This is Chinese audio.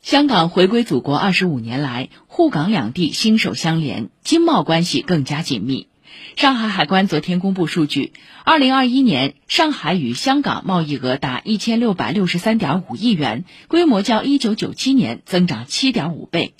香港回归祖国二十五年来，沪港两地心手相连，经贸关系更加紧密。上海海关昨天公布数据，二零二一年上海与香港贸易额达一千六百六十三点五亿元，规模较一九九七年增长七点五倍。